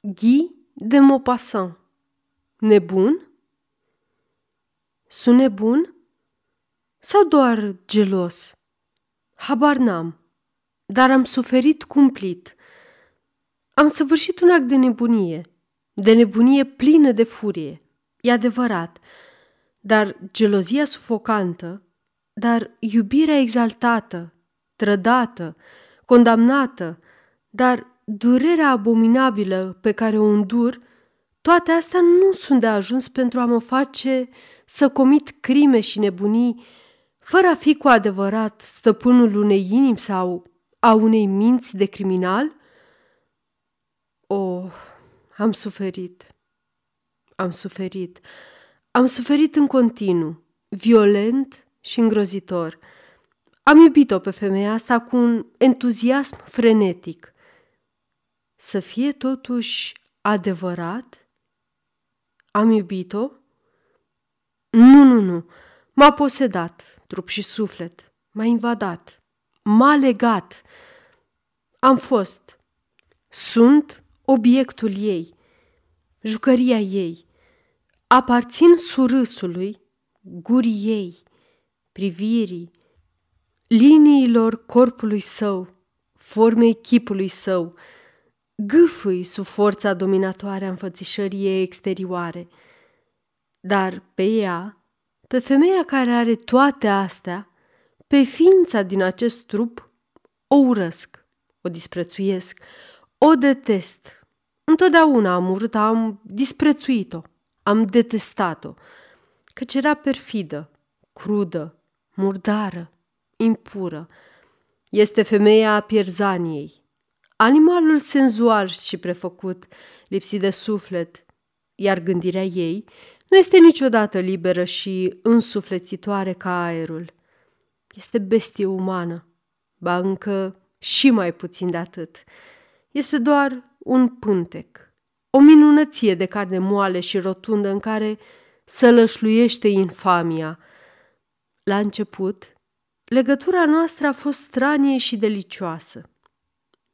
Guy de Maupassant Nebun? Sunt nebun? Sau doar gelos? Habar n-am, dar am suferit cumplit. Am săvârșit un act de nebunie, de nebunie plină de furie. E adevărat, dar gelozia sufocantă, dar iubirea exaltată, trădată, condamnată, dar durerea abominabilă pe care o îndur, toate astea nu sunt de ajuns pentru a mă face să comit crime și nebunii, fără a fi cu adevărat stăpânul unei inimi sau a unei minți de criminal? Oh, am suferit, am suferit, am suferit în continuu, violent și îngrozitor. Am iubit-o pe femeia asta cu un entuziasm frenetic – să fie totuși adevărat? Am iubit-o? Nu, nu, nu. M-a posedat, trup și suflet. M-a invadat. M-a legat. Am fost. Sunt obiectul ei. Jucăria ei. Aparțin surâsului, gurii ei, privirii, liniilor corpului său, formei chipului său, gâfâi sub forța dominatoare a înfățișării exterioare. Dar pe ea, pe femeia care are toate astea, pe ființa din acest trup, o urăsc, o disprețuiesc, o detest. Întotdeauna am urât, am disprețuit-o, am detestat-o, căci era perfidă, crudă, murdară, impură. Este femeia pierzaniei, Animalul senzual și prefăcut, lipsit de suflet, iar gândirea ei nu este niciodată liberă și însuflețitoare ca aerul. Este bestie umană, ba încă și mai puțin de atât. Este doar un pântec, o minunăție de carne moale și rotundă în care sălășluiește infamia. La început, legătura noastră a fost stranie și delicioasă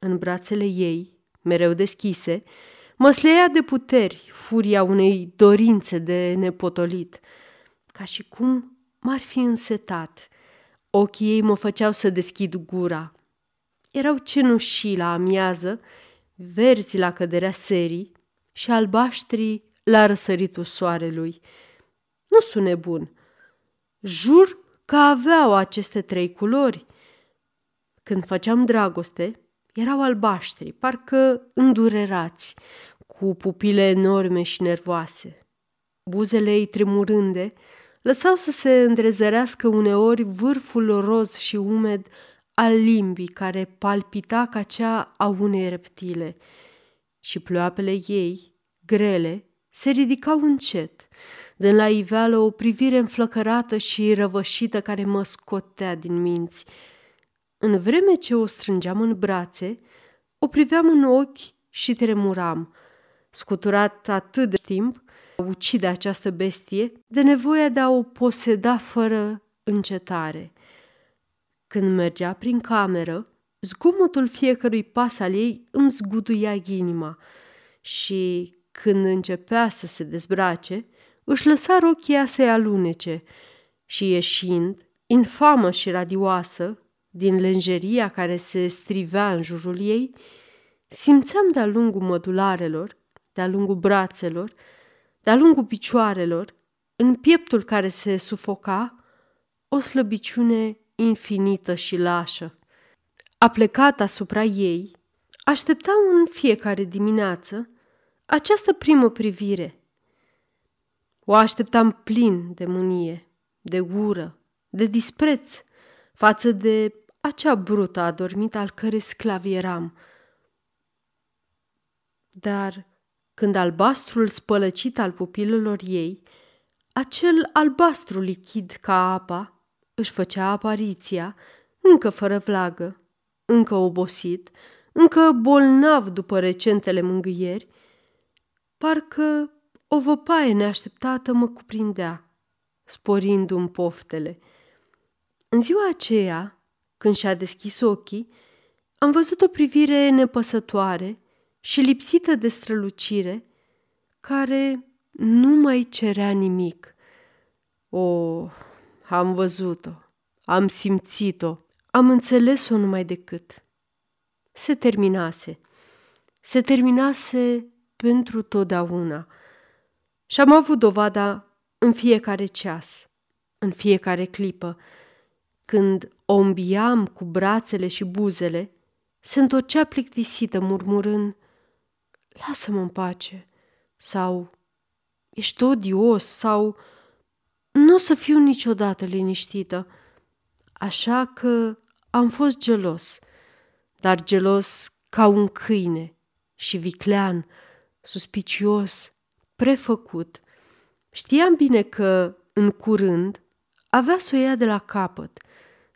în brațele ei, mereu deschise, măsleia de puteri furia unei dorințe de nepotolit, ca și cum m-ar fi însetat. Ochii ei mă făceau să deschid gura. Erau cenușii la amiază, verzi la căderea serii și albaștri la răsăritul soarelui. Nu sunt nebun. Jur că aveau aceste trei culori. Când făceam dragoste, erau albaștri, parcă îndurerați, cu pupile enorme și nervoase. Buzele ei tremurânde lăsau să se îndrezărească uneori vârful roz și umed al limbii care palpita ca cea a unei reptile și ploapele ei, grele, se ridicau încet, dând la iveală o privire înflăcărată și răvășită care mă scotea din minți – în vreme ce o strângeam în brațe, o priveam în ochi și tremuram, scuturat atât de timp a ucide această bestie de nevoia de a o poseda fără încetare. Când mergea prin cameră, zgomotul fiecărui pas al ei îmi zguduia inima și, când începea să se dezbrace, își lăsa rochia să-i alunece și, ieșind, infamă și radioasă, din lenjeria care se strivea în jurul ei, simțeam de-a lungul mădularelor, de-a lungul brațelor, de-a lungul picioarelor, în pieptul care se sufoca, o slăbiciune infinită și lașă. A plecat asupra ei, așteptam în fiecare dimineață această primă privire. O așteptam plin de mânie, de ură, de dispreț față de acea brută adormită al cărei sclav eram. Dar când albastrul spălăcit al pupilelor ei, acel albastru lichid ca apa, își făcea apariția, încă fără vlagă, încă obosit, încă bolnav după recentele mângâieri, parcă o văpaie neașteptată mă cuprindea, sporindu-mi poftele. În ziua aceea, când și-a deschis ochii, am văzut o privire nepăsătoare și lipsită de strălucire, care nu mai cerea nimic. O, am văzut-o, am simțit-o, am înțeles-o numai decât. Se terminase. Se terminase pentru totdeauna. Și am avut dovada în fiecare ceas, în fiecare clipă, când o îmbiam cu brațele și buzele, se întorcea plictisită murmurând, Lasă-mă în pace, sau Ești odios, sau Nu o să fiu niciodată liniștită. Așa că am fost gelos, dar gelos ca un câine și viclean, suspicios, prefăcut. Știam bine că, în curând, avea să o ia de la capăt,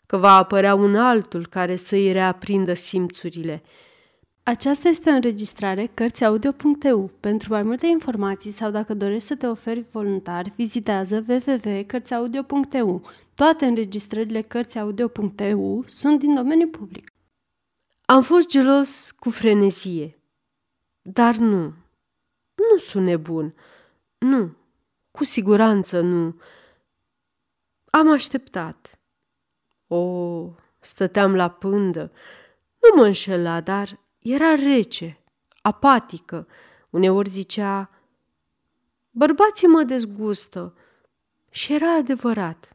că va apărea un altul care să îi reaprindă simțurile. Aceasta este o înregistrare Cărțiaudio.eu. Pentru mai multe informații sau dacă dorești să te oferi voluntar, vizitează www.cărțiaudio.eu. Toate înregistrările Cărțiaudio.eu sunt din domeniu public. Am fost gelos cu frenezie, dar nu. Nu sunt nebun. Nu. Cu siguranță nu. Am așteptat. O, stăteam la pândă. Nu mă înșela, dar era rece, apatică. Uneori zicea, bărbații mă dezgustă. Și era adevărat.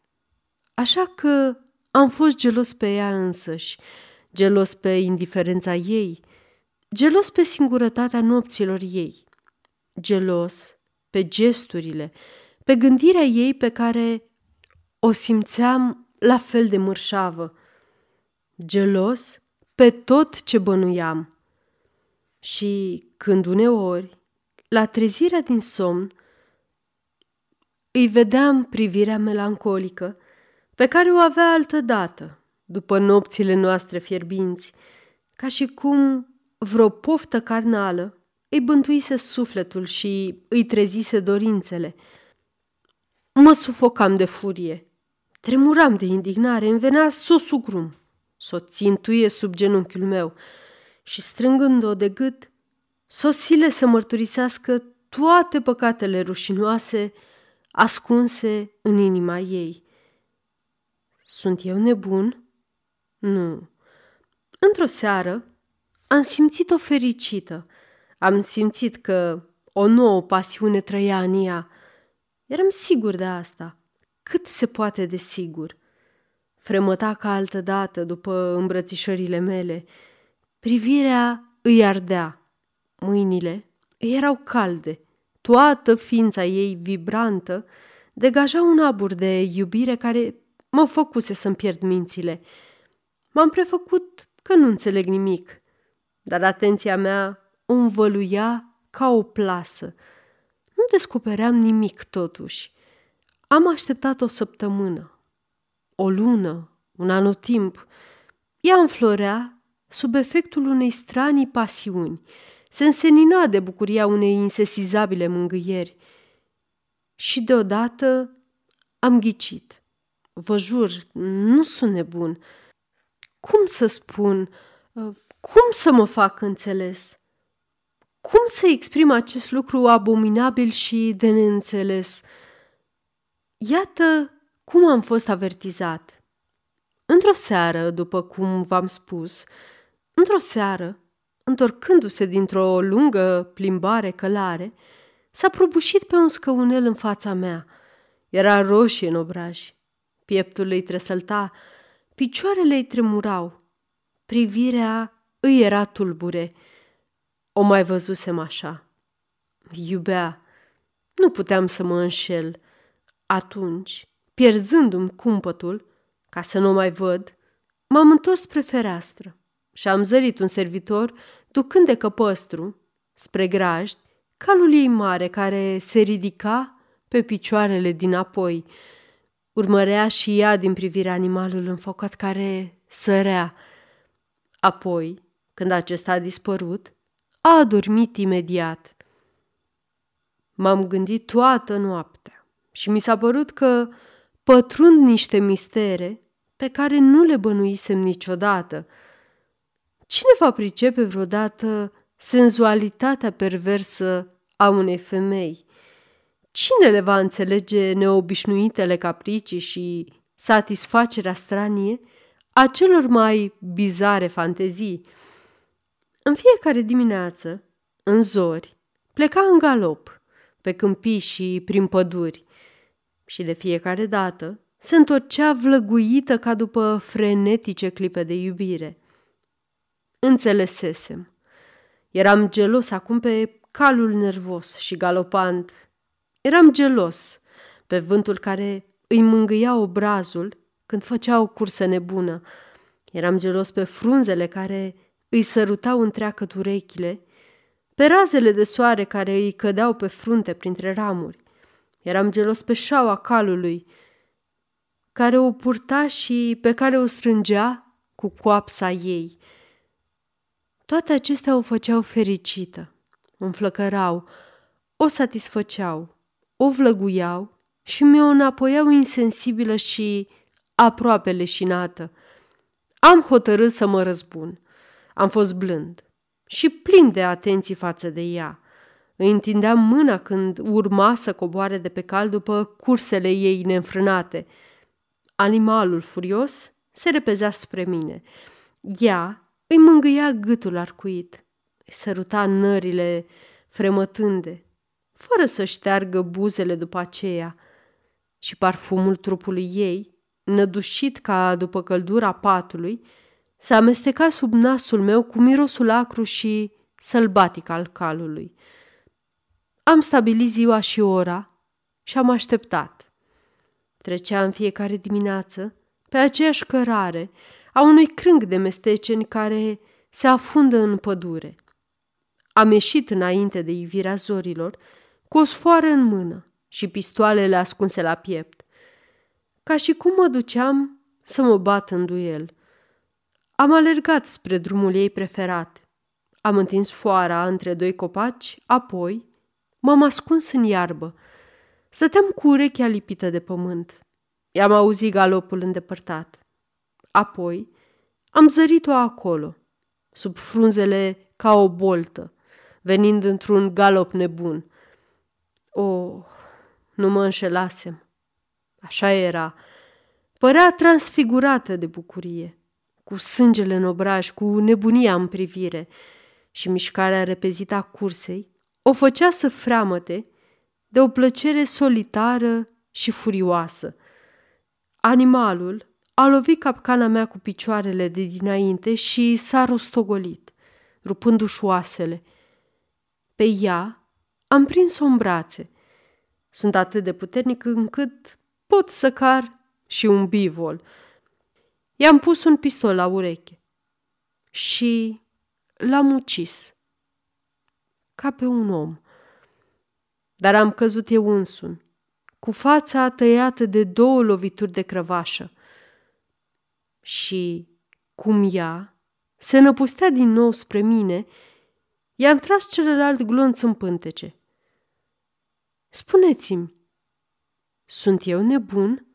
Așa că am fost gelos pe ea însăși, gelos pe indiferența ei, gelos pe singurătatea nopților ei, gelos pe gesturile, pe gândirea ei pe care o simțeam la fel de mărșavă, gelos pe tot ce bănuiam. Și când uneori, la trezirea din somn, îi vedeam privirea melancolică pe care o avea altă dată, după nopțile noastre fierbinți, ca și cum vreo poftă carnală îi bântuise sufletul și îi trezise dorințele. Mă sufocam de furie, tremuram de indignare, îmi venea să o sugrum, să o țintuie sub genunchiul meu și strângând-o de gât, sosile să mărturisească toate păcatele rușinoase ascunse în inima ei. Sunt eu nebun? Nu. Într-o seară am simțit-o fericită. Am simțit că o nouă pasiune trăia în ea. Eram sigur de asta, cât se poate de sigur. Fremăta ca altă dată după îmbrățișările mele. Privirea îi ardea. Mâinile îi erau calde. Toată ființa ei vibrantă degaja un abur de iubire care mă făcuse să-mi pierd mințile. M-am prefăcut că nu înțeleg nimic, dar atenția mea o învăluia ca o plasă. Nu descopeream nimic totuși. Am așteptat o săptămână, o lună, un anotimp. Ea înflorea sub efectul unei stranii pasiuni, se însenina de bucuria unei insesizabile mângâieri. Și deodată am ghicit. Vă jur, nu sunt nebun. Cum să spun? Cum să mă fac înțeles? Cum să exprim acest lucru abominabil și de neînțeles? Iată cum am fost avertizat. Într-o seară, după cum v-am spus, într-o seară, întorcându-se dintr-o lungă plimbare călare, s-a prăbușit pe un scăunel în fața mea. Era roșie în obraj. Pieptul îi tresălta, picioarele îi tremurau. Privirea îi era tulbure. O mai văzusem așa. Iubea. Nu puteam să mă înșel. Atunci, pierzându-mi cumpătul, ca să nu mai văd, m-am întors spre fereastră și am zărit un servitor ducând de căpăstru, spre grajd, calul ei mare care se ridica pe picioarele dinapoi. Urmărea și ea din privirea animalul înfocat care sărea. Apoi, când acesta a dispărut, a adormit imediat. M-am gândit toată noaptea și mi s-a părut că pătrund niște mistere pe care nu le bănuisem niciodată. Cine va pricepe vreodată senzualitatea perversă a unei femei. Cine le va înțelege neobișnuitele capricii și satisfacerea stranie a celor mai bizare fantezii? În fiecare dimineață, în zori, pleca în galop, pe câmpii și prin păduri, și de fiecare dată se întorcea vlăguită ca după frenetice clipe de iubire. Înțelesesem. Eram gelos acum pe calul nervos și galopant. Eram gelos pe vântul care îi mângâia obrazul când făcea o cursă nebună. Eram gelos pe frunzele care îi sărutau întreagă urechile, pe razele de soare care îi cădeau pe frunte printre ramuri. Eram gelos pe șaua calului, care o purta și pe care o strângea cu coapsa ei. Toate acestea o făceau fericită, o înflăcărau, o satisfăceau, o vlăguiau și mi-o înapoiau insensibilă și aproape leșinată. Am hotărât să mă răzbun. Am fost blând și plin de atenții față de ea. Îi întindeam mâna când urma să coboare de pe cal după cursele ei neînfrânate. Animalul furios se repezea spre mine. Ea îi mângâia gâtul arcuit, îi săruta nările fremătânde, fără să șteargă buzele după aceea, și parfumul trupului ei, nădușit ca după căldura patului, se amesteca sub nasul meu cu mirosul acru și sălbatic al calului. Am stabilit ziua și ora și am așteptat. Trecea în fiecare dimineață pe aceeași cărare a unui crâng de mesteceni care se afundă în pădure. Am ieșit înainte de ivirea zorilor cu o sfoară în mână și pistoalele ascunse la piept, ca și cum mă duceam să mă bat în duel. Am alergat spre drumul ei preferat. Am întins foara între doi copaci, apoi m-am ascuns în iarbă. Stăteam cu urechea lipită de pământ. I-am auzit galopul îndepărtat. Apoi am zărit-o acolo, sub frunzele ca o boltă, venind într-un galop nebun. O, oh, nu mă înșelasem. Așa era. Părea transfigurată de bucurie, cu sângele în obraj, cu nebunia în privire și mișcarea repezită a cursei o făcea să freamăte de o plăcere solitară și furioasă. Animalul a lovit capcana mea cu picioarele de dinainte și s-a rostogolit, rupându-și oasele. Pe ea am prins-o în brațe. Sunt atât de puternic încât pot să car și un bivol. I-am pus un pistol la ureche și l-am ucis, ca pe un om. Dar am căzut eu însun, cu fața tăiată de două lovituri de crăvașă. Și, cum ea se năpustea din nou spre mine, i-am tras celălalt glonț în pântece. Spuneți-mi, sunt eu nebun?